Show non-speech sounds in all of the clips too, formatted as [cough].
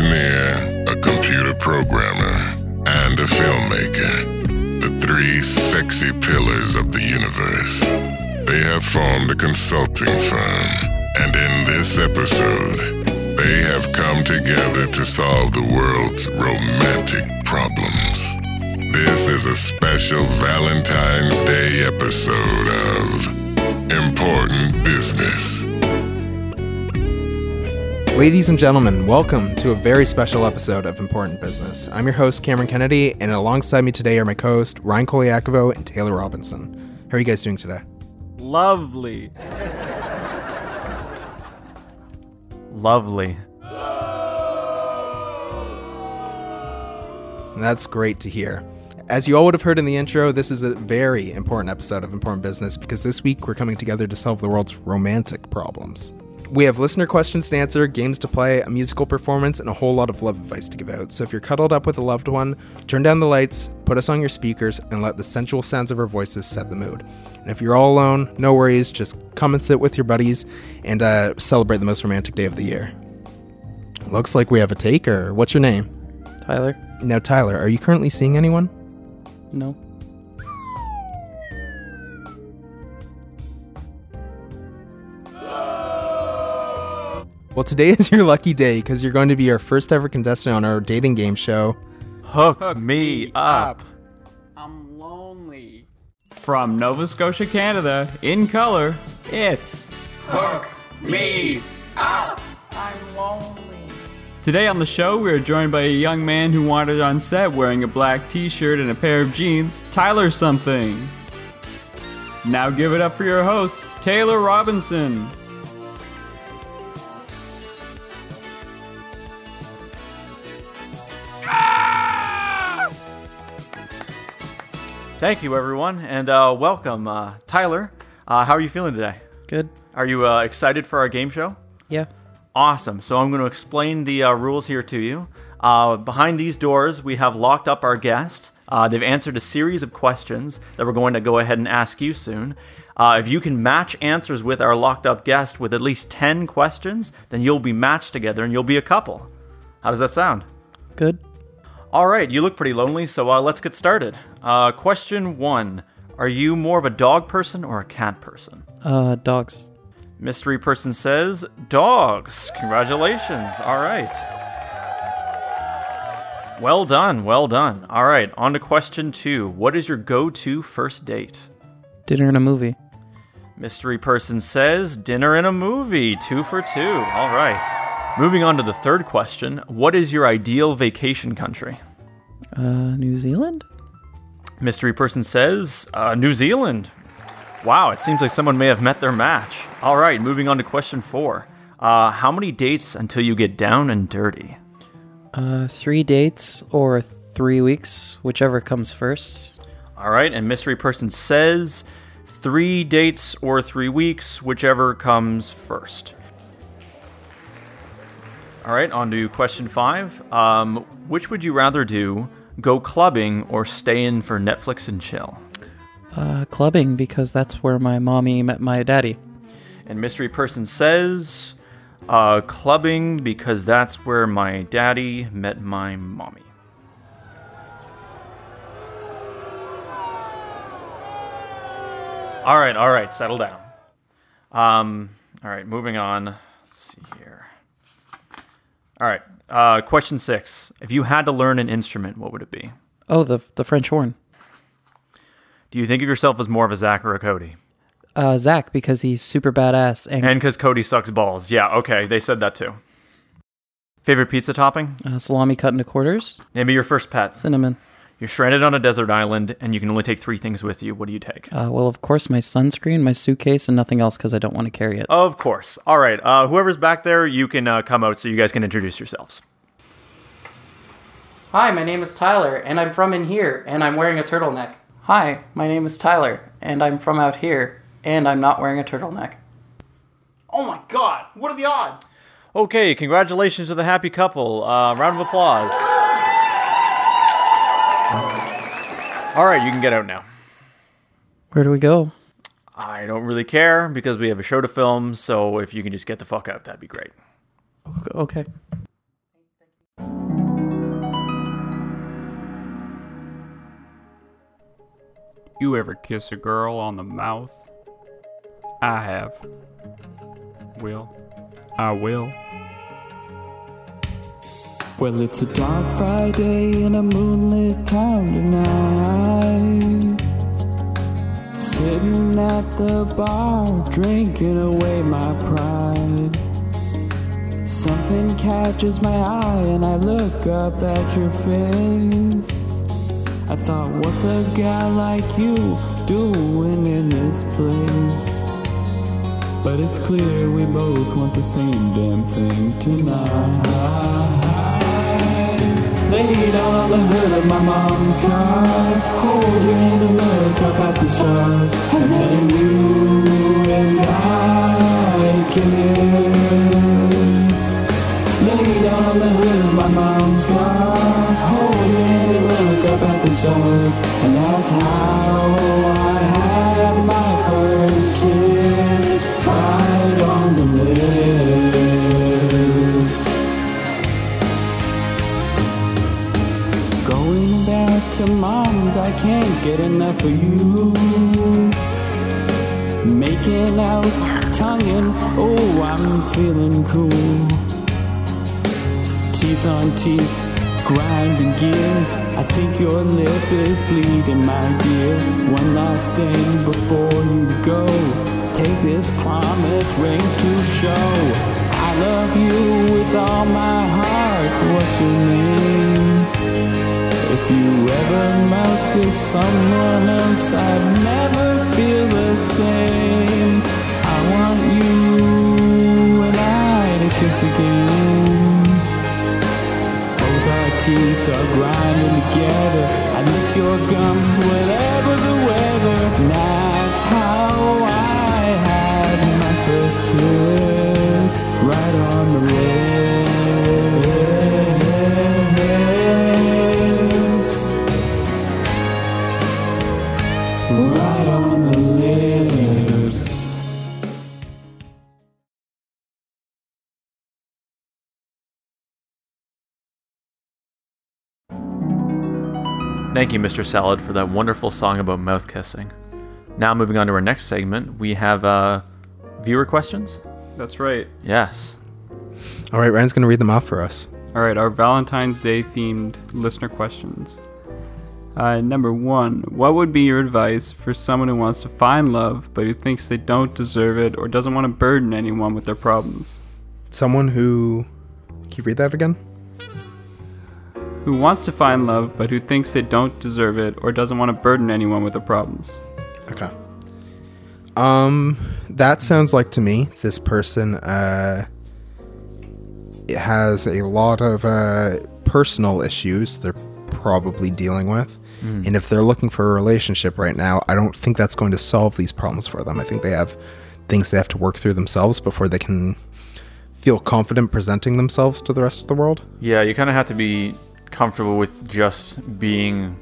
engineer, a computer programmer, and a filmmaker. The three sexy pillars of the universe. They have formed a consulting firm, and in this episode, they have come together to solve the world's romantic problems. This is a special Valentine's Day episode of Important Business. Ladies and gentlemen, welcome to a very special episode of Important Business. I'm your host, Cameron Kennedy, and alongside me today are my co host, Ryan Koliakovo and Taylor Robinson. How are you guys doing today? Lovely. Lovely. That's great to hear. As you all would have heard in the intro, this is a very important episode of Important Business because this week we're coming together to solve the world's romantic problems. We have listener questions to answer, games to play, a musical performance, and a whole lot of love advice to give out. So if you're cuddled up with a loved one, turn down the lights, put us on your speakers, and let the sensual sounds of our voices set the mood. And if you're all alone, no worries, just come and sit with your buddies and uh, celebrate the most romantic day of the year. Looks like we have a taker. What's your name? Tyler? Now, Tyler, are you currently seeing anyone? No. Well, today is your lucky day because you're going to be our first ever contestant on our dating game show. Hook, me up. I'm lonely. From Nova Scotia, Canada, in color, it's Hook me up. I'm lonely. Today on the show, we are joined by a young man who wandered on set wearing a black t shirt and a pair of jeans, Tyler something. Now give it up for your host, Taylor Robinson. Thank you, everyone, and uh, welcome, uh, Tyler. Uh, how are you feeling today? Good. Are you uh, excited for our game show? Yeah. Awesome. So I'm going to explain the uh, rules here to you. Uh, behind these doors, we have locked up our guests. Uh, they've answered a series of questions that we're going to go ahead and ask you soon. Uh, if you can match answers with our locked up guest with at least 10 questions, then you'll be matched together and you'll be a couple. How does that sound? Good. All right, you look pretty lonely, so uh, let's get started. Uh, question one Are you more of a dog person or a cat person? Uh, dogs. Mystery person says dogs. Congratulations. All right. Well done. Well done. All right. On to question two. What is your go to first date? Dinner and a movie. Mystery person says dinner and a movie. Two for two. All right. Moving on to the third question. What is your ideal vacation country? Uh, New Zealand? Mystery person says uh, New Zealand. Wow, it seems like someone may have met their match. All right, moving on to question four. Uh, how many dates until you get down and dirty? Uh, three dates or three weeks, whichever comes first. All right, and mystery person says three dates or three weeks, whichever comes first. All right, on to question five. Um, which would you rather do, go clubbing or stay in for Netflix and chill? Uh, clubbing, because that's where my mommy met my daddy. And mystery person says, uh, clubbing because that's where my daddy met my mommy. All right, all right, settle down. Um, all right, moving on. Let's see here. All right, uh, question six. If you had to learn an instrument, what would it be? Oh, the the French horn. Do you think of yourself as more of a Zach or a Cody? Uh, Zach, because he's super badass and, And because Cody sucks balls. Yeah, okay, they said that too. Favorite pizza topping? uh, salami cut into quarters, Name me your first pet. cinnamon. You're stranded on a desert island and you can only take three things with you. What do you take? Uh, well, of course, my sunscreen, my suitcase, and nothing else because I don't want to carry it. Of course. All right. Uh, whoever's back there, you can uh, come out so you guys can introduce yourselves. Hi, my name is Tyler, and I'm from in here, and I'm wearing a turtleneck. Hi, my name is Tyler, and I'm from out here, and I'm not wearing a turtleneck. Oh my god, what are the odds? Okay, congratulations to the happy couple. Uh, round of applause. All right, you can get out now. Where do we go? I don't really care because we have a show to film, so if you can just get the fuck out, that'd be great. Okay. You ever kiss a girl on the mouth? I have. Will. I will. Well, it's a dark Friday in a moonlit town tonight. Sitting at the bar, drinking away my pride. Something catches my eye, and I look up at your face. I thought, what's a guy like you doing in this place? But it's clear we both want the same damn thing tonight. Laid on the hood of my mom's car, holding a look up at the stars, and then you and I of you. Making out, tonguing, oh, I'm feeling cool. Teeth on teeth, grinding gears. I think your lip is bleeding, my dear. One last thing before you go. Take this promise ring to show. I love you with all my heart. What's your name? If you ever mouth kiss someone else, I'd never feel the same. I want you and I to kiss again. Both our teeth are grinding together. I lick your gums, whatever Thank you, Mr. Salad, for that wonderful song about mouth kissing. Now, moving on to our next segment, we have uh, viewer questions. That's right. Yes. All right, Ryan's going to read them off for us. All right, our Valentine's Day themed listener questions. Uh, number one, what would be your advice for someone who wants to find love but who thinks they don't deserve it or doesn't want to burden anyone with their problems? Someone who. Can you read that again? Who wants to find love but who thinks they don't deserve it or doesn't want to burden anyone with their problems? Okay. Um, that sounds like to me this person uh has a lot of uh personal issues they're probably dealing with. And if they're looking for a relationship right now, I don't think that's going to solve these problems for them. I think they have things they have to work through themselves before they can feel confident presenting themselves to the rest of the world. Yeah, you kind of have to be comfortable with just being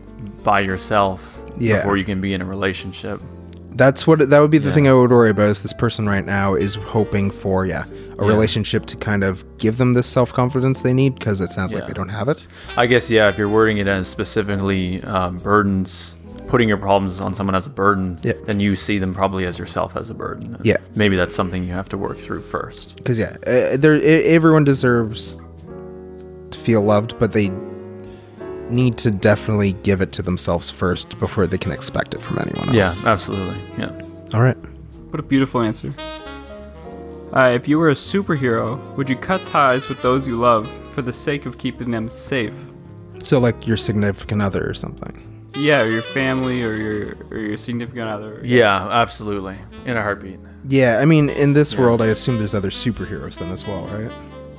by yourself Yeah. before you can be in a relationship. That's what that would be the Yeah. thing I would worry about. Is this person right now is hoping for yeah a Yeah. relationship to kind of give them this self confidence they need because it sounds like they don't have it. I guess, yeah, if you're wording it as specifically um, burdens, putting your problems on someone as a burden, Yeah. then you see them probably as yourself as a burden. And Yeah. Maybe that's something you have to work through first. Because yeah, uh, there everyone deserves to feel loved, but they need to definitely give it to themselves first before they can expect it from anyone else. Yeah, absolutely. Yeah. All right. What a beautiful answer. Uh, if you were a superhero, would you cut ties with those you love for the sake of keeping them safe? So like your significant other or something. Yeah, or your family or your or your significant other. Yeah, absolutely. In a heartbeat. Yeah, I mean, in this world, I assume there's other superheroes then as well, right?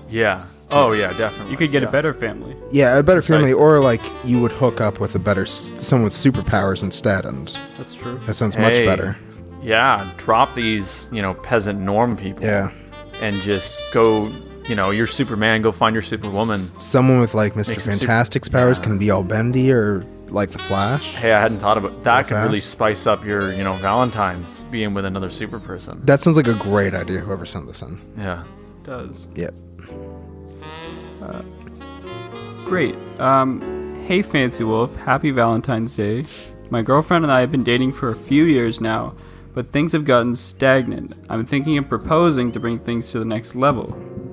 Yeah. Oh, yeah, definitely. You could get So- a better family. Yeah, a better family, or like you would hook up with a better someone with superpowers instead, and That's true. that sounds much better. Yeah, drop these, you know, peasant norm people. Yeah, And just go, you know, you're Superman, go find your Superwoman. someone with like Mr. Make some super- Fantastic's powers Yeah. can be all bendy or like the Flash. Hey, I hadn't thought about that. Could really spice up your, you know, Valentine's being with another super person. That sounds like a great idea. Whoever sent this in. Yeah. does. Yep. Great. Um, hey, Fancy Wolf. Happy Valentine's Day. My girlfriend and I have been dating for a few years now, but things have gotten stagnant. I'm thinking of proposing to bring things to the next level.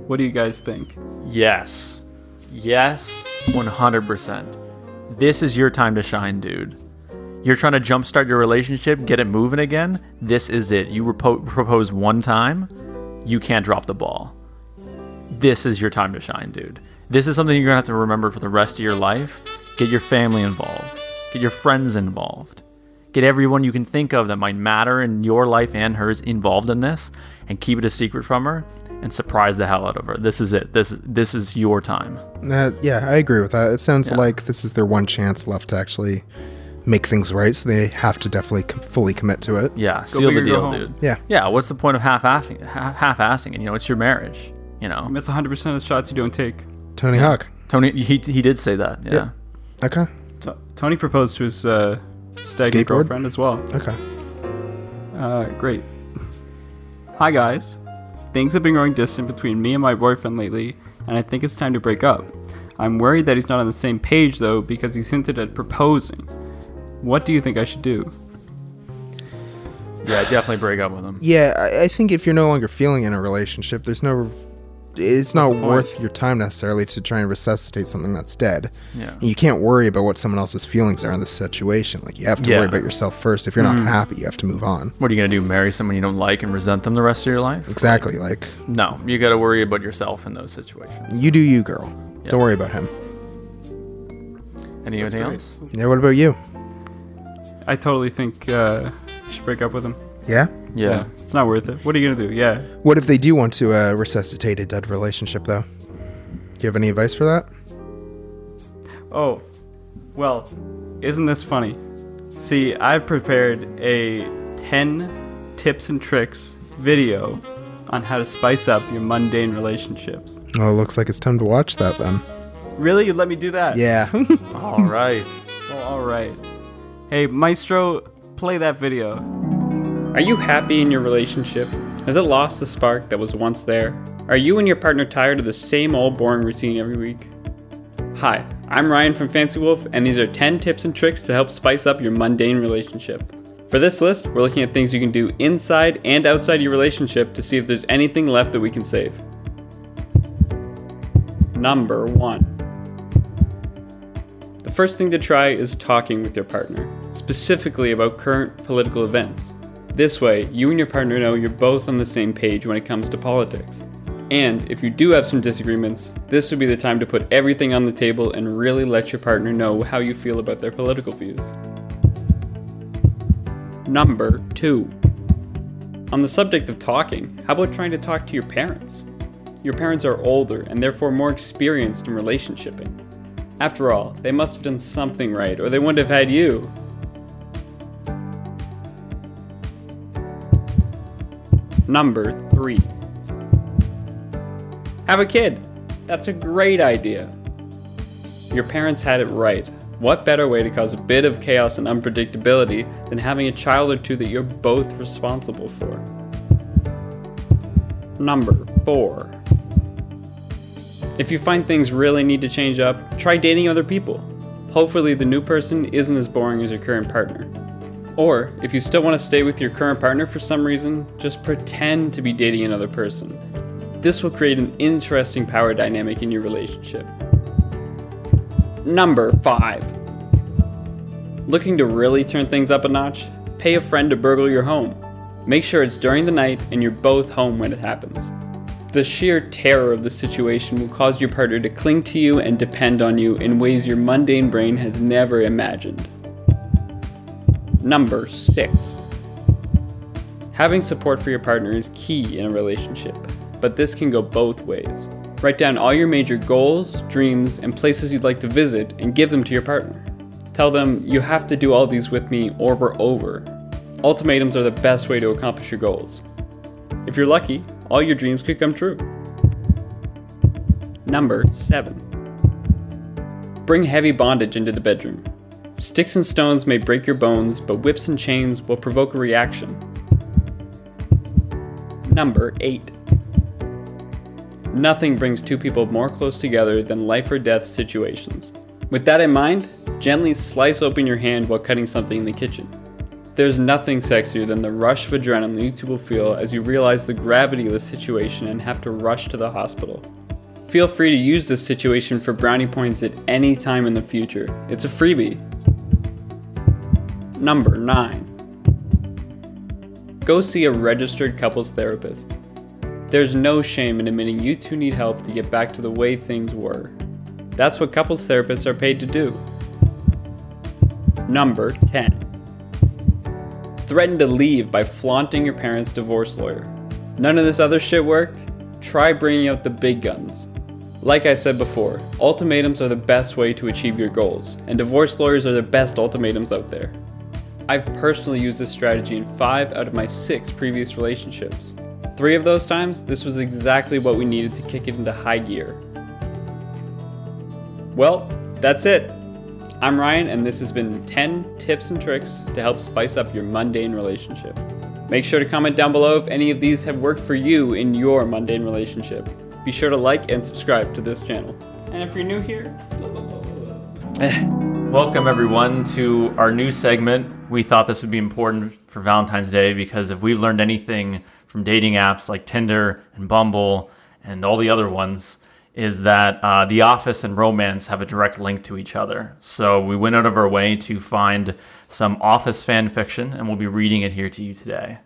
What do you guys think? Yes. Yes, 100%. This is your time to shine, dude. You're trying to jumpstart your relationship, get it moving again. This is it. You propose one time, you can't drop the ball. This is your time to shine, dude. This is something you're gonna have to remember for the rest of your life. Get your family involved, get your friends involved, get everyone you can think of that might matter in your life and hers involved in this, and keep it a secret from her and surprise the hell out of her. This is it. This this is your time. Uh, yeah, I agree with that. It sounds Yeah. like this is their one chance left to actually make things right, so they have to definitely com- fully commit to it. Yeah, seal the deal, dude. Yeah. Yeah, what's the point of half-assing, half-assing it? You know, it's your marriage. You know, You miss 100% of the shots you don't take. Tony Hawk. Tony, he, he did say that. Yeah. Yeah. Okay. T- Tony proposed to his uh, stagnant Skateboard? girlfriend as well. Okay. Uh, great. Hi, guys. Things have been growing distant between me and my boyfriend lately, and I think it's time to break up. I'm worried that he's not on the same page, though, because he's hinted at proposing. What do you think I should do? Yeah, definitely break up with him. Yeah, I, I think if you're no longer feeling in a relationship, there's no. It's not the point? worth your time necessarily to try and resuscitate something that's dead. Yeah. And you can't worry about what someone else's feelings are in this situation. Like you have to Yeah. worry about yourself first. If you're not happy, you have to move on. What are you gonna do? Marry someone you don't like and resent them the rest of your life? Exactly. Like No, you got to worry about yourself in those situations. you do you, girl. Yeah. Don't worry about him. Anything great. else? Yeah. What about you? I totally think uh, you should break up with him. Yeah. Yeah. It's not worth it. What are you gonna do? Yeah. What if they do want to uh, resuscitate a dead relationship, though? Do you have any advice for that? Oh, well, isn't this funny? See, I've prepared a 10 tips and tricks video on how to spice up your mundane relationships. Oh, it looks like it's time to watch that then. Really? You let me do that? Yeah. [laughs] All right. Well, alright. Hey, Maestro, play that video. Are you happy in your relationship? Has it lost the spark that was once there? Are you and your partner tired of the same old boring routine every week? Hi, I'm Ryan from Fancy Wolf, and these are 10 tips and tricks to help spice up your mundane relationship. For this list, we're looking at things you can do inside and outside your relationship to see if there's anything left that we can save. Number 1. The first thing to try is talking with your partner, specifically about current political events. This way, you and your partner know you're both on the same page when it comes to politics. And if you do have some disagreements, this would be the time to put everything on the table and really let your partner know how you feel about their political views. Number 2. On the subject of talking, how about trying to talk to your parents? Your parents are older and therefore more experienced in relationshiping. After all, they must have done something right, or they wouldn't have had you. Number 3. Have a kid. That's a great idea. Your parents had it right. What better way to cause a bit of chaos and unpredictability than having a child or two that you're both responsible for? Number 4. If you find things really need to change up, try dating other people. Hopefully, the new person isn't as boring as your current partner. Or, if you still want to stay with your current partner for some reason, just pretend to be dating another person. This will create an interesting power dynamic in your relationship. Number 5. Looking to really turn things up a notch? Pay a friend to burgle your home. Make sure it's during the night and you're both home when it happens. The sheer terror of the situation will cause your partner to cling to you and depend on you in ways your mundane brain has never imagined. Number 6. Having support for your partner is key in a relationship, but this can go both ways. Write down all your major goals, dreams, and places you'd like to visit and give them to your partner. Tell them, you have to do all these with me or we're over. Ultimatums are the best way to accomplish your goals. If you're lucky, all your dreams could come true. Number 7. Bring heavy bondage into the bedroom. Sticks and stones may break your bones, but whips and chains will provoke a reaction. Number 8. Nothing brings two people more close together than life or death situations. With that in mind, gently slice open your hand while cutting something in the kitchen. There's nothing sexier than the rush of adrenaline you two will feel as you realize the gravity of the situation and have to rush to the hospital. Feel free to use this situation for brownie points at any time in the future. It's a freebie. Number 9. Go see a registered couples therapist. There's no shame in admitting you two need help to get back to the way things were. That's what couples therapists are paid to do. Number 10. Threaten to leave by flaunting your parents' divorce lawyer. None of this other shit worked? Try bringing out the big guns. Like I said before, ultimatums are the best way to achieve your goals, and divorce lawyers are the best ultimatums out there. I've personally used this strategy in five out of my six previous relationships. Three of those times, this was exactly what we needed to kick it into high gear. Well, that's it. I'm Ryan, and this has been 10 tips and tricks to help spice up your mundane relationship. Make sure to comment down below if any of these have worked for you in your mundane relationship. Be sure to like and subscribe to this channel. And if you're new here, [laughs] Welcome, everyone, to our new segment. We thought this would be important for Valentine's Day because if we've learned anything from dating apps like Tinder and Bumble and all the other ones, is that uh, The Office and romance have a direct link to each other. So we went out of our way to find some Office fan fiction, and we'll be reading it here to you today.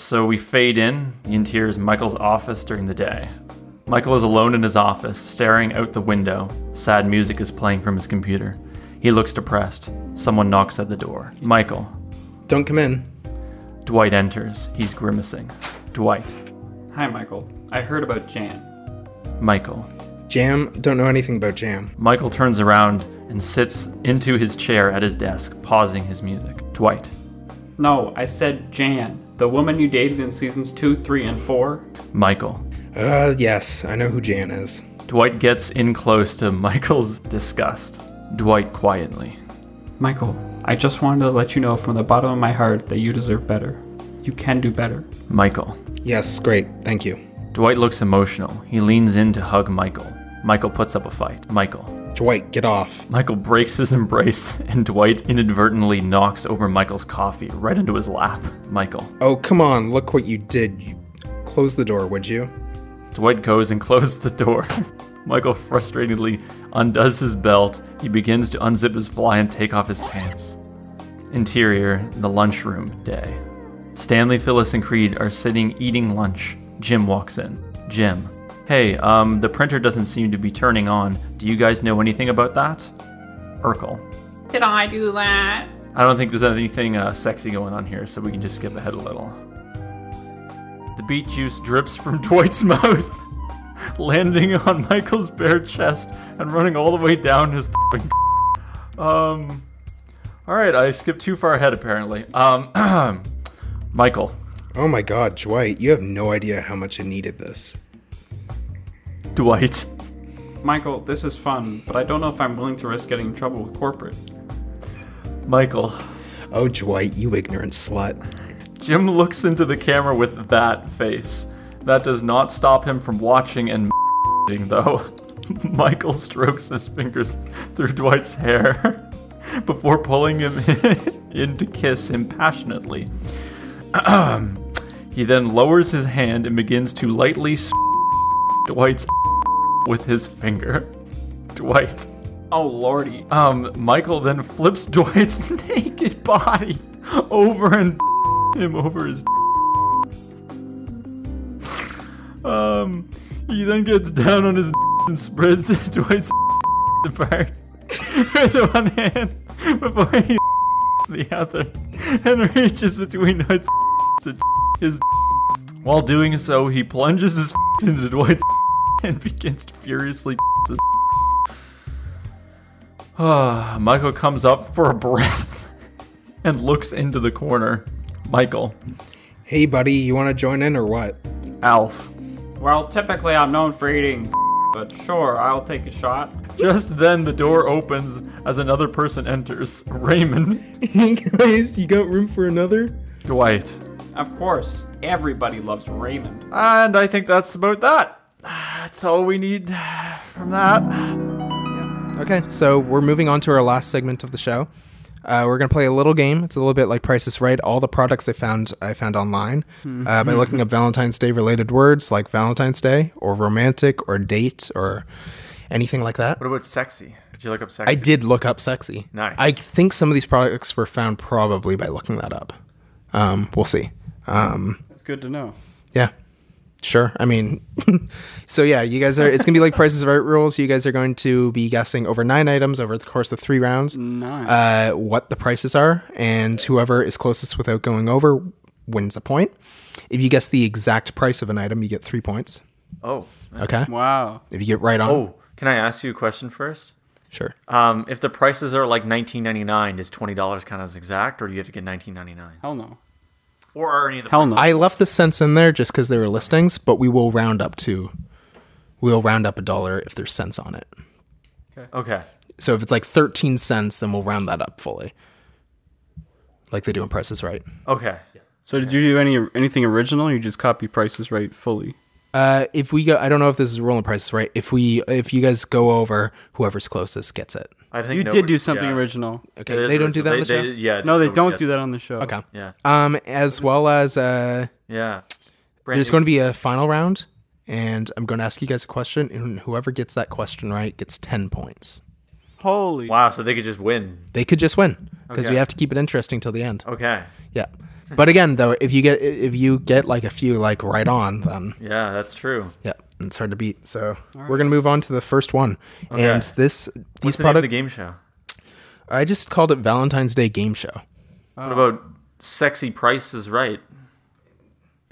So we fade in. The interior is Michael's office during the day. Michael is alone in his office, staring out the window. Sad music is playing from his computer. He looks depressed. Someone knocks at the door. Michael. Don't come in. Dwight enters. He's grimacing. Dwight. hi Michael. I heard about Jan. Michael. Jam, don't know anything about Jam. Michael turns around and sits into his chair at his desk, pausing his music. Dwight. No, I said Jan, the woman you dated in seasons 2, 3, and 4. Michael. Uh, yes, I know who Jan is. Dwight gets in close to Michael's disgust. Dwight quietly. Michael, I just wanted to let you know from the bottom of my heart that you deserve better. You can do better. Michael. Yes, great, thank you. Dwight looks emotional. He leans in to hug Michael. Michael puts up a fight. Michael. Dwight, get off. Michael breaks his embrace, and Dwight inadvertently knocks over Michael's coffee right into his lap. Michael. Oh, come on, look what you did. You close the door, would you? Dwight goes and [laughs] closes the door. Michael frustratedly undoes his belt. He begins to unzip his fly and take off his pants. Interior, the lunchroom, day. Stanley, Phyllis, and Creed are sitting eating lunch. Jim walks in. Jim. Hey, um, the printer doesn't seem to be turning on. Do you guys know anything about that? Urkel. Did I do that? I don't think there's anything uh, sexy going on here, so we can just skip ahead a little. The beet juice drips from [laughs] Dwight's mouth, [laughs] landing on Michael's bare chest and running all the way down his. [laughs] um. Alright, I skipped too far ahead apparently. Um. [clears throat] Michael. Oh my god, Dwight, you have no idea how much I needed this. Dwight. Michael, this is fun, but I don't know if I'm willing to risk getting in trouble with corporate. Michael. Oh, Dwight, you ignorant slut. Jim looks into the camera with that face. That does not stop him from watching and though. [laughs] Michael strokes his fingers through Dwight's hair [laughs] before pulling him [laughs] in to kiss him passionately. [clears throat] he then lowers his hand and begins to lightly Dwight's with his finger. [laughs] Dwight. Oh lordy. Um, Michael then flips [laughs] Dwight's naked body over and [laughs] him over his. Um, he then gets down on his and spreads Dwight's apart with one hand before he the other and reaches between Dwight's his. While doing so, he plunges his into Dwight's [laughs] and begins to furiously [laughs] his Ah, [sighs] [sighs] Michael comes up for a breath [laughs] and looks into the corner. Michael, Hey, buddy, you want to join in or what? Alf, Well, typically I'm known for eating but sure, I'll take a shot. Just then, the door opens as another person enters. Raymond. Hey guys, you got room for another? Dwight. Of course, everybody loves Raymond. And I think that's about that. That's all we need from that. Okay, so we're moving on to our last segment of the show. Uh, we're gonna play a little game. It's a little bit like Price is Right. All the products I found I found online uh, by looking up [laughs] Valentine's Day related words like Valentine's Day or romantic or date or anything like that. What about sexy? Did you look up sexy? I did look up sexy. Nice. I think some of these products were found probably by looking that up. Um, we'll see. Um, That's good to know. yeah. Sure. I mean, [laughs] so yeah, you guys are, it's going to be like Prices Right rules. You guys are going to be guessing over nine items over the course of three rounds Nice. uh, what the prices are, and whoever is closest without going over wins a point. If you guess the exact price of an item, you get three points. Oh. Okay. wow. If you get right on, Oh, can I ask you a question first? sure. Um, if the prices are like 19.99, does twenty dollars count as exact, or do you have to get 19.99? Hell no. Or are any of the Hell no. I left the cents in there just because they were listings, but we will round up to, we'll round up a dollar if there's cents on it. Okay. So if it's like 13 cents, then we'll round that up fully. Like they do in Prices Right. Okay. So did you do any anything original? Or you just copy prices right fully. Uh, if we go, I don't know if this is rolling prices right. If we, if you guys go over, whoever's closest gets it. I think You no- did do something yeah. original. Okay, It is they don't do that on the show. They- yeah. No, they nobody don't gets do that on the show. Okay. Yeah. Um, as well as uh, Yeah. there's going to be a final round, and I'm going to ask you guys a question, and whoever gets that question right gets 10 points. Holy. Wow. So they could just win. They could just win because we have to keep it interesting till the end. Okay. Yeah. But again, though, if you get if you get like a few like right on, then Yeah, that's true. yeah, it's hard to beat. So we're gonna move on to the first one, Okay. and this What's these the name of products the game show? I just called it Valentine's Day Game Show. What about sexy Price is Right?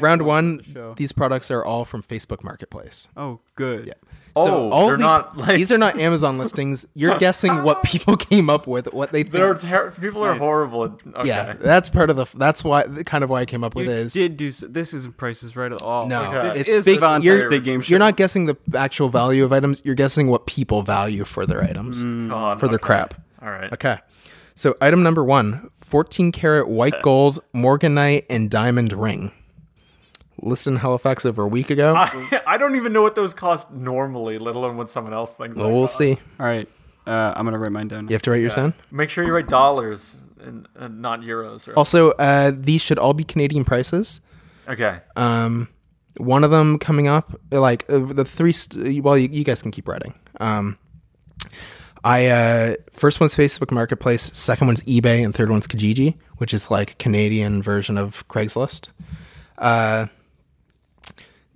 Round one, show. these products are all from Facebook Marketplace. Oh, good. Yeah. Oh, all they're the- not [laughs] like these are not Amazon listings. You're [laughs] guessing what people came up with, what they think. They're ter- people are horrible. Okay. Yeah, that's part of the. That's why kind of why I came up with You is did do. s- This isn't prices right at all. no. Okay. This It's is big- the you're, Day game show. You're not guessing the actual value of items. You're guessing what people value for their items mm. mm. God, for their okay. crap. All right. Okay. So item number one: 14 karat white [laughs] gold morganite and diamond ring. Listed in Halifax over a week ago. I, [laughs] I don't even know what those cost normally, let alone what someone else thinks. Well, we'll cost. see. All right. Uh, I'm gonna write mine down. You have to write yours down. Make sure you write dollars and, and not euros. Right? Also, uh, these should all be Canadian prices. Okay. Um, one of them coming up, like uh, the three. St- well, you, you guys can keep writing. Um, I uh, first one's Facebook Marketplace, second one's eBay, and third one's Kijiji, which is like a Canadian version of Craigslist. Uh,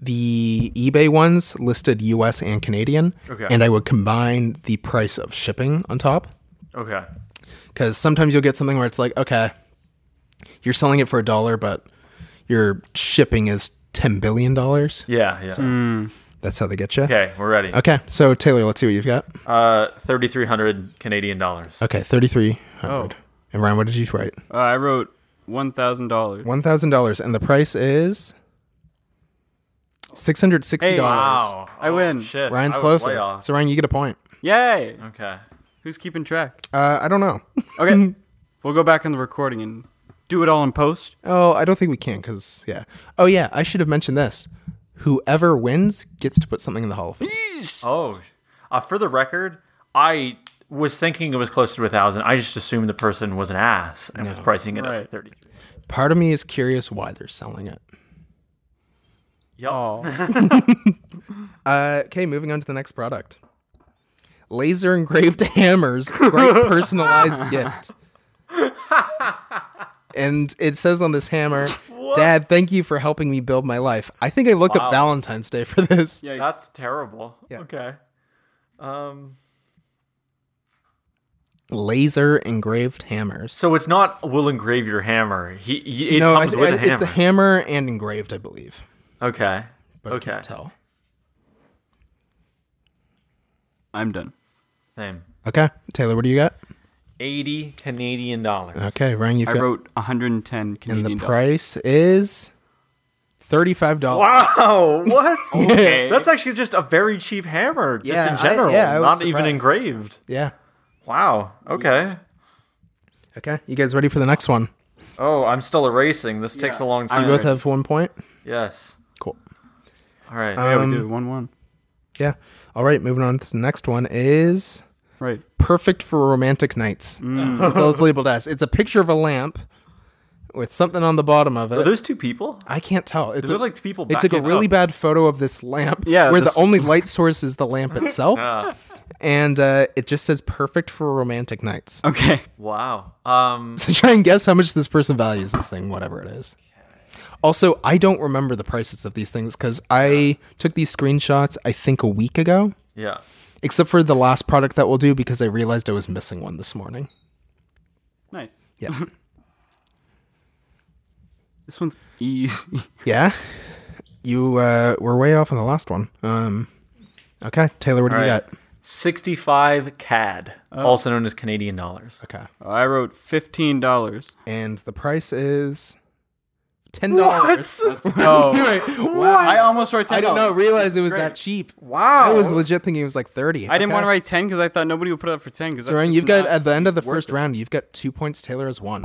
the eBay ones listed U.S. and Canadian, Okay. and I would combine the price of shipping on top Okay. because sometimes you'll get something where it's like, okay, you're selling it for a dollar, but your shipping is ten billion dollars. Yeah. Yeah. That's how they get you. Okay. We're ready. Okay, so Taylor, let's see what you've got. Uh, thirty three hundred Canadian dollars. Okay, thirty-three hundred. Oh. And Ryan, what did you write? Uh, I wrote one thousand dollars. One thousand dollars, and the price is six hundred sixty dollars. Wow. I win. Oh, Shit. Ryan's I was way closer. off. So Ryan, you get a point. Yay! Okay. Who's keeping track? Uh, I don't know. [laughs] Okay. we'll go back on the recording and do it all in post. oh, I don't think we can because yeah. Oh yeah, I should have mentioned this. Whoever wins gets to put something in the Hall of Fame. Oh, uh, for the record, I was thinking it was closer to a thousand. I just assumed the person was an ass and was pricing it Right. at thirty. Part of me is curious why they're selling it. Yep. Oh, [laughs] [laughs] Uh, okay, moving on to the next product. Laser engraved [laughs] hammers, bright personalized gift. And it says on this hammer, Dad, thank you for helping me build my life. I think I looked Wow. up Valentine's Day for this. Yeah, That's terrible. Yeah. Okay. Um. Laser engraved hammers. So it's not will engrave your hammer. He, he it no, I comes th- with a I- hammer. it's a hammer and engraved, I believe. Okay. But I okay. can't tell. I'm done. Same. Okay, Taylor, what do you got? Eighty Canadian dollars. Okay, Ryan, you've I got. wrote 110 and Canadian the dollars. price is Thirty-five dollars. Wow, [laughs] what? Okay. That's actually just a very cheap hammer, just Yeah, in I- general, yeah, I was not even surprised. engraved. Yeah. Wow. Okay. Okay. You guys ready for the next one? Oh, I'm still erasing. This takes a long time. You both have one point. yes. Cool. All right. yeah, Um, we do one one. Yeah. All right. Moving on to the next one is Right. perfect for romantic nights. That's all it's labeled as. It's a picture of a lamp with something on the bottom of it. Are it. those two people? I can't tell. It's They a, like people They took a really up. bad photo of this lamp. [laughs] Yeah, Where this- the only light source is the lamp itself, [laughs] Ah, and uh, it just says perfect for romantic nights. Okay. wow. Um. [laughs] So try and guess how much this person values this thing, whatever it is. Also, I don't remember the prices of these things because I took these screenshots, I think, a week ago, Yeah. except for the last product that we'll do because I realized I was missing one this morning. Nice. Yeah. [laughs] This one's easy. [laughs] yeah. You uh, were way off on the last one. Um, okay, Taylor, what do All you right. got? 65 CAD, also known as Canadian dollars. Okay. I wrote fifteen dollars. And the price is ten dollars. [laughs] Oh, [laughs] I almost wrote ten. I didn't know realize it was Great. that cheap. Wow. I was legit thinking it was like thirty. I didn't want to write ten because I thought nobody would put it up for ten. Because So Ryan, you've got at the end of the first it. round, you've got two points. Taylor has one.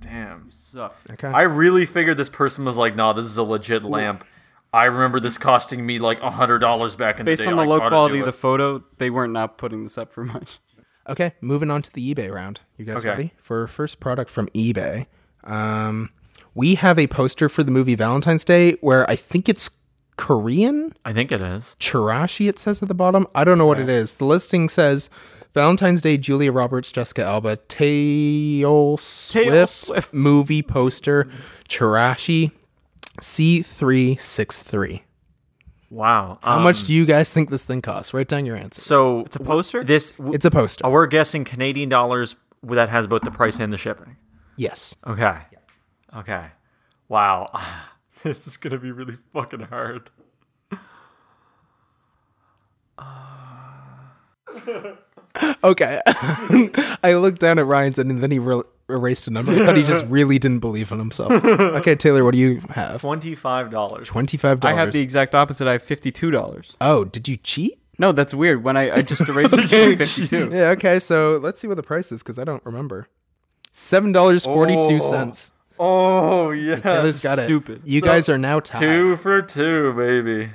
Damn. Suck. Okay. I really figured this person was like, nah, this is a legit lamp. I remember this costing me like a hundred dollars back in Based the day. Based on the I low quality of the photo, they weren't not putting this up for much. okay. Moving on to the eBay round. You guys Okay. ready for first product from eBay? Um, we have a poster for the movie Valentine's Day where I think it's Korean. I think it is. Chirashi, it says at the bottom. I don't know what it is. The listing says Valentine's Day, Julia Roberts, Jessica Alba, Taylor Swift, Swift. movie poster, Chirashi, C363. Wow. How Um, much do you guys think this thing costs? Write down your answer. So It's a poster. this w- It's a poster. uh, we're guessing Canadian dollars that has both the price and the shipping. Yes. Okay. Okay. Wow. [laughs] this is gonna be really fucking hard. Uh, okay. [laughs] I looked down at Ryan's and then he re- erased a number. I thought he just [laughs] really didn't believe in himself. Okay, Taylor, what do you have? Twenty-five dollars. $25. I have the exact opposite. I have fifty-two dollars. Oh, did you cheat? No, that's weird. When I, I just erased it fifty-two. Yeah. Okay. So let's see what the price is because I don't remember. Seven dollars forty-two cents. Oh yeah, Taylor's got it. stupid. You So, guys are now tied. Two for two, baby.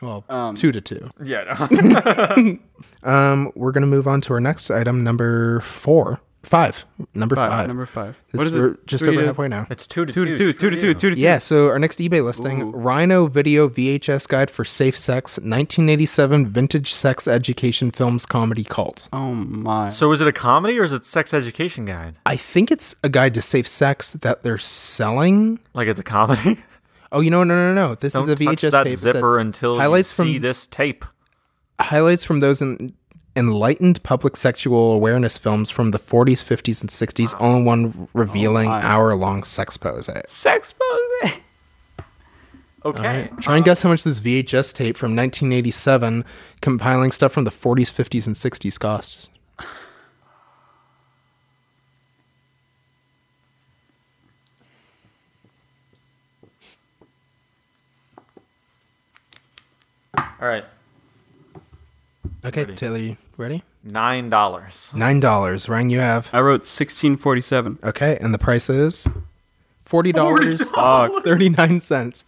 Well, Um, two to two. Yeah. [laughs] Um, we're gonna move on to our next item, number four, five, number Five, five. Number five. This what is we're it? Just Three over to- halfway now. it's two to Two two. to two. Two to two. Two to two. Yeah, so our next eBay listing Ooh. Rhino Video VHS Guide for Safe Sex 1987 Vintage Sex Education Films Comedy Cult. Oh my. So is it a comedy or is it sex education guide? I think it's a guide to safe sex that they're selling. Like it's a comedy? [laughs] Oh, you know, no, no, no. This Don't is a touch VHS that tape. It says, zipper until highlights you see from this tape. highlights from those in, enlightened public sexual awareness films from the 40s, 50s, and 60s, all in one oh, revealing Oh hour-long sex pose. sex pose. [laughs] Okay. Try and um, guess how much this VHS tape from 1987, compiling stuff from the 40s, 50s, and 60s costs. All right. Okay, Ready. Ready? Nine dollars. Nine dollars. Ryan, you have. I wrote sixteen forty-seven. Okay, and the price is forty dollars [laughs] thirty-nine cents,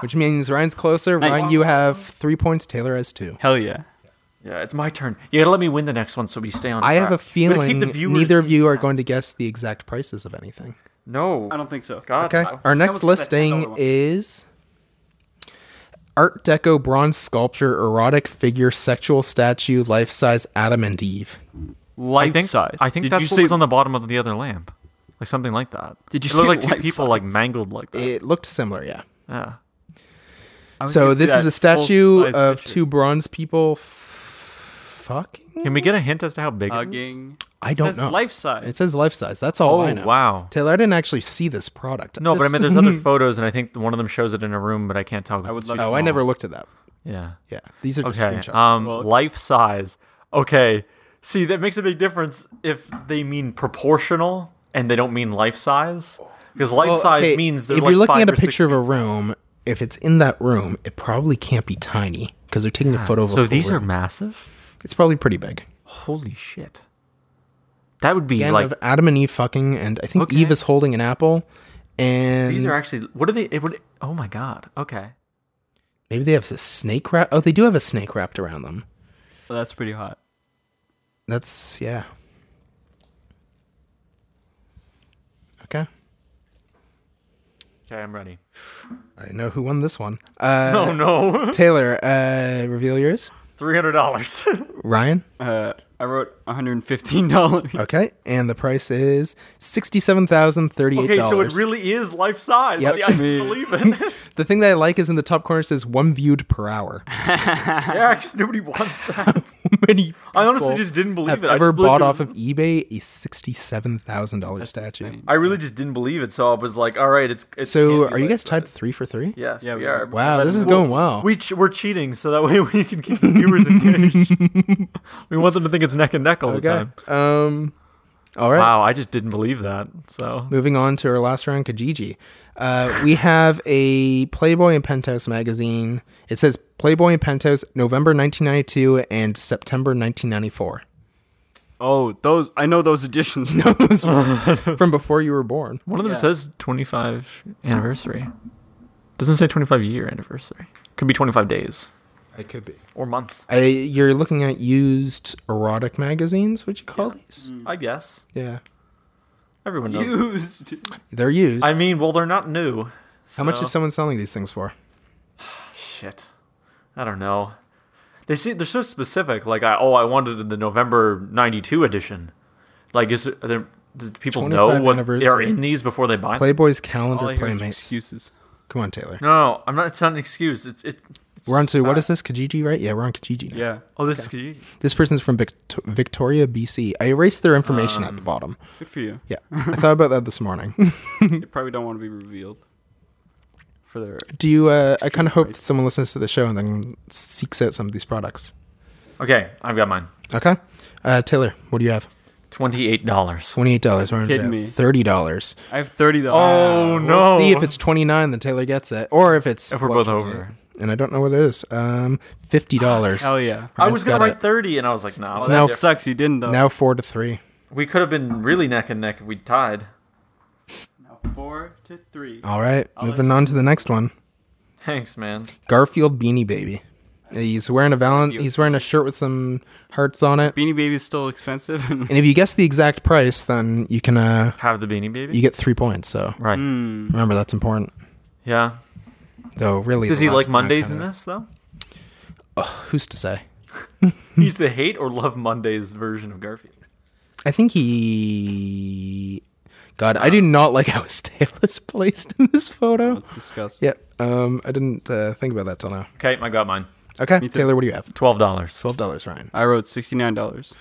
which means Ryan's closer. Nice. Ryan, you have three points. Taylor has two. Hell yeah. Yeah, it's my turn. You gotta let me win the next one so we stay on. I have a feeling keep the viewers- neither of you are going to guess the exact prices of anything. No. I don't think so. God. Okay, no. our next was that $10 listing one? is Art Deco bronze sculpture, erotic figure, sexual statue, life-size Adam and Eve. Life I think. size. I think Did that's you what say, was on the bottom of the other lamp, like something like that. Did you it looked like two life people like mangled like that? It looked similar, yeah. yeah. So this is a statue of picture. two bronze people f- fucking. Can we get a hint as to how big it is? hugging. I don't says know. Life size. It says life size. That's all Oh I know. wow. Taylor, I didn't actually see this product. No, but I mean, there's other [laughs] photos, and I think one of them shows it in a room, but I can't tell. 'cause I would it's love too to Oh, I never looked at that. Yeah. Yeah, these are just Okay. screenshots. Um, Well- life size. Okay. See, that makes a big difference if they mean proportional and they don't mean life size. Because life Well, size okay, means they're if like you're looking five at a picture of a room, if it's in that room, it probably can't be tiny because they're taking a photo of So full these are massive. It's probably pretty big. Holy shit. That would be Again, like of Adam and Eve fucking, and I think Okay. Eve is holding an apple, and these are actually what are they? It would. Oh my god. Okay. maybe they have a snake wrap. Oh, they do have a snake wrapped around them. Well, that's pretty hot. That's yeah. Okay, Okay, I'm ready. I know who won this one. Uh, [laughs] Oh no. Taylor, uh, reveal yours. Three hundred dollars. [laughs] Ryan. Uh, I wrote $115. [laughs] Okay, and the price is $67,038. okay, so it really is life size. Yep. See, I believe it. [laughs] The thing that I like is in the top corner it says one viewed per hour. [laughs] yeah, because nobody wants that. Many I honestly just didn't believe have it. I ever just bought off was- of eBay a sixty-seven thousand dollars statue. insane. I really just didn't believe it, so I was like, "All right, it's." it's So, are you guys tied size. three for three? Yes, Yeah, we we are. are. Wow, But this is we'll- going well. We ch- we're cheating, so that way we can keep the viewers engaged. we want them to think it's neck and neck all the time. Um. All right. Wow, I just didn't believe that. So Moving on to our last round, Kijiji. Uh, we [laughs] have a Playboy and Penthouse magazine. It says Playboy and Penthouse, November 1992 and September 1994. Oh, those I know those editions. [laughs] Those ones from before you were born. one of them Yeah. says 25 anniversary. Doesn't say 25 year anniversary. Could be 25 days It could be. or months. I, you're looking at used erotic magazines. Would you call these? Mm. I guess Yeah, everyone knows. Used. they're used. I mean, well, they're not new. How much is someone selling these things for? [sighs] Shit. I don't know. They see they're so specific. Like, I oh, I wanted the November '92 edition. Like, is there, there does people know 25 what are in these before they buy them? Playboy's calendar I hear is playmates. excuses. Come on, Taylor. No, I'm not. It's not an excuse. It's it. It's We're on to what is this? Kijiji, right? Yeah, we're on Kijiji. now. Yeah, Oh, this is Kijiji. This person's from Vict- Victoria, BC. I erased their information Um, at the bottom. good for you. Yeah, I thought about that this morning. [laughs] You probably don't want to be revealed. For their Do you? Uh, I kind of hope that someone listens to the show and then seeks out some of these products. Okay, I've got mine. Okay, uh, Taylor, what do you have? Twenty-eight dollars. Twenty-eight dollars. We're Kidding me. Thirty dollars. I have thirty dollars. Oh no! See if it's twenty-nine, then Taylor gets it, or if it's If we're both over. And I don't know what it is. Um, fifty dollars. Hell yeah. I was gonna got write it. thirty, and I was like, no. It's that- now- That sucks. You didn't though. Now four to three. we could have been really neck and neck if we tied. Now four to three. All right, I'll moving on to the next one. Thanks, man. Garfield Beanie Baby. He's wearing a valent. He's wearing a shirt with some hearts on it. Beanie Baby is still expensive. [laughs] And if you guess the exact price, then you can uh Have the beanie baby. you get three points. So right. Hmm. remember that's important. Yeah. Though really, Does he like Mondays in kinda- this though? Who's to say? [laughs] He's the hate or love Mondays version of Garfield. I think he. God, I do not like how [laughs] his tail is placed in this photo. That's disgusting. Yep. Um, I didn't uh, think about that till now. Okay, I got mine. Okay. Taylor, what do you have? Twelve dollars. Twelve dollars, Ryan. I wrote sixty nine dollars.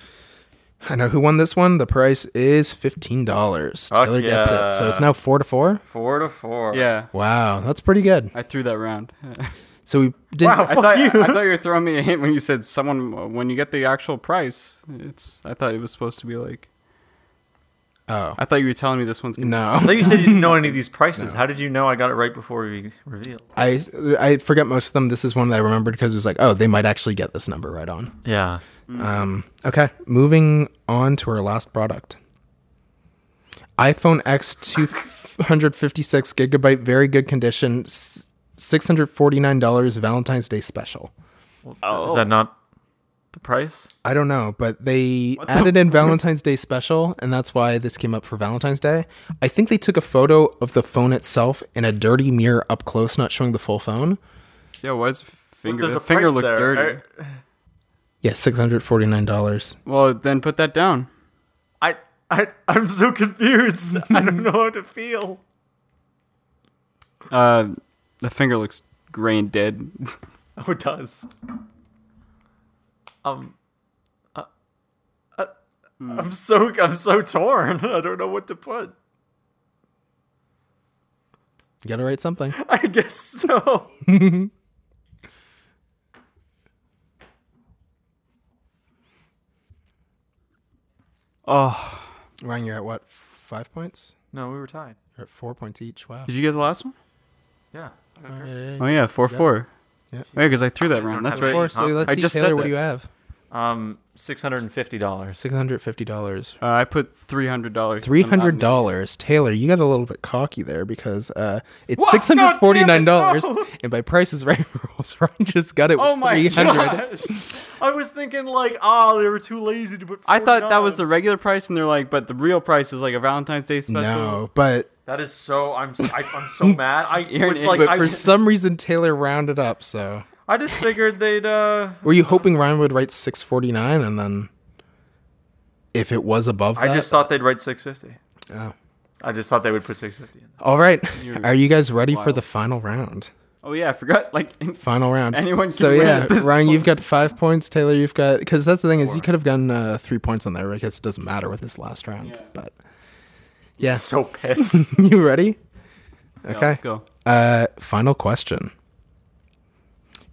I know who won this one. The price is fifteen dollars. Fuck Taylor gets it. So it's now four to four. Four to four. Yeah, Wow, that's pretty good. I threw that round. [laughs] So we did. Wow. I Fuck thought you. I thought you were throwing me a hint when you said someone when you get the actual price. It's I thought it was supposed to be like Oh I thought you were telling me this one's gonna no, [laughs] I thought you said you didn't know any of these prices. How did you know I got it right before we revealed? I I forget most of them. This is one that I remembered because it was like, oh, they might actually get this number right on. Yeah. Um, okay, moving on to our last product. iPhone X 256 gigabyte, very good condition, $649 Valentine's Day special. Oh. Is that not the price? I don't know, but they added in Valentine's Day special, and that's why this came up for Valentine's Day. I think they took a photo of the phone itself in a dirty mirror up close, not showing the full phone. Yeah, why is the finger There's the finger looks there. dirty? Yeah, $649. Well, then put that down. I, I, I'm so confused. I don't know how to feel. Uh, the finger looks gray and dead. Oh, it does. Um, uh, uh, I'm so I'm so torn. [laughs] I don't know what to put. You gotta write something. [laughs] I guess so. [laughs] Oh, Ryan, you're at what? Five points? No, we were tied. You're at four points each. Wow. did you get the last one? Yeah. Oh yeah, four four. Yeah. Yeah, because I threw that don't round. That's right. Of course. So Huh? let's I see, just Taylor, said what that. do you have? Um, six hundred and fifty dollars. Six hundred fifty dollars. Uh, I put three hundred dollars. Three hundred dollars, Taylor. You got a little bit cocky there because uh, it's six hundred forty nine dollars, and by prices [laughs] right rules, Ryan just got it. Oh with my 300. gosh! I was thinking like, oh, they were too lazy to put. I thought that was the regular price, and they're like, but the real price is like a Valentine's Day special. No, but That is so. I'm. s- I, am so [laughs] mad. I was like, but I, for some reason Taylor rounded up. So I just figured they'd. uh were you hoping Ryan would write six forty nine, and then if it was above that, I just thought they'd write six fifty. Oh. I just thought they would put six fifty. All right, You're [laughs] are you guys ready for the final round? Oh yeah, I forgot. Like, [laughs] Final round. Anyone So yeah, Ryan, you've got five points. Taylor, you've got because that's the thing is you could have gotten uh, three points on there. I guess it doesn't matter with this last round. Yeah. But yeah, So pissed. [laughs] you ready? yeah, Okay. let's go. Uh, final question.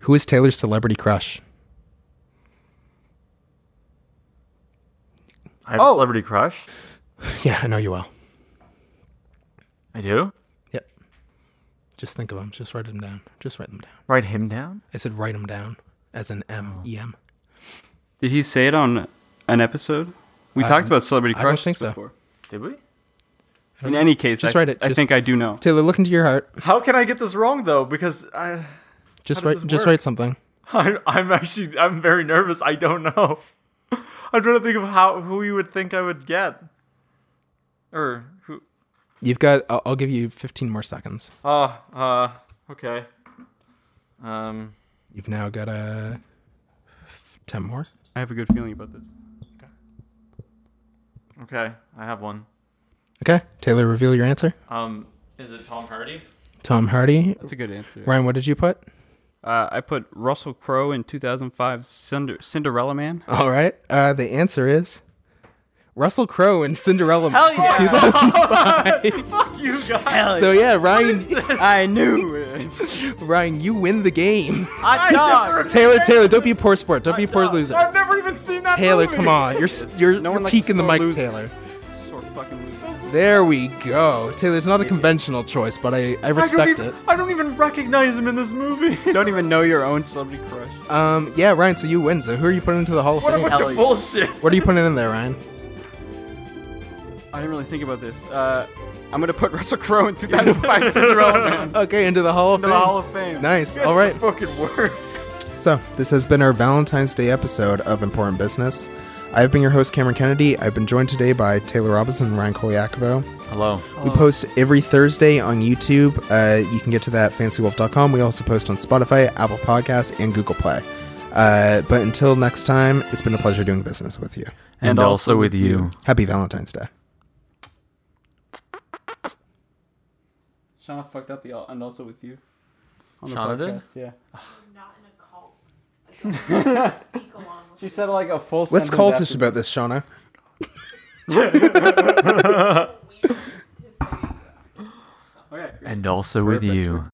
Who is Taylor's celebrity crush? I have a Oh. celebrity crush. [laughs] Yeah, I know you well. I do. Yep. Just think of them. Just write them down. Just write them down. Write him down. I said write them down as an M E M. Did he say it on an episode? We I- talked about celebrity I don't crushes think so. before. Did we? In any case, Just I, write it. I Just- think I do know. Taylor, look into your heart. How can I get this wrong though? Because I, Just write. Just write something. [laughs] I'm, I'm actually, I'm very nervous. I don't know. [laughs] I'm trying to think of how who you would think I would get, or who. You've got. I'll, I'll give you 15 more seconds. Oh, uh, okay. Um, You've now got uh, 10 more. I have a good feeling about this. Okay. Okay, I have one. Okay, Taylor, reveal your answer. Um, is it Tom Hardy? Tom Hardy. That's a good answer. Ryan, what did you put? Uh, I put Russell Crowe in 2005's Cinder- Cinderella Man. All right. Uh, the answer is Russell Crowe in Cinderella. Hell yeah! 2005. [laughs] Fuck you guys. so yeah, Ryan, I knew it. [laughs] Ryan, you win the game. Hot [laughs] dog. Taylor, Taylor, don't be a poor sport. Don't be a poor loser. I've never even seen that Taylor, movie. come on. You're s- you're, No you're one likes peeking the mic, losers. Taylor. Sore fucking loser. There we go. Taylor's not a conventional choice, but I, I I respect even, it. I don't even recognize him in this movie. You [laughs] don't even know your own celebrity crush. Um, yeah, Ryan. So you win. So who are you putting into the Hall of Fame? What a Fame? bunch of bullshit. What are you putting in there, Ryan? I didn't really think about this. Uh, I'm gonna put [laughs] Russell Crowe in 2005 Cinderella Man [laughs] Okay, into the Hall of into Fame. the Hall of Fame. Nice. That's All right. the fucking worst. So, this has been our Valentine's Day episode of Important Business. I've been your host, Cameron Kennedy. I've been joined today by Taylor Robinson and Ryan Kolyakovo. Hello. We post every Thursday on YouTube. Uh, you can get to that at fancywolf.com. We also post on Spotify, Apple Podcasts, and Google Play. Uh, but until next time, it's been a pleasure doing business with you. And, also with you. Happy Valentine's Day. Shauna fucked up the al- and also with you. On Shauna did? podcast, Yeah. not in a cult. [laughs] I don't speak along with She said like a full. What's sentence cultish after- about this, Shauna? weird. [laughs] [laughs] Okay. And also with you.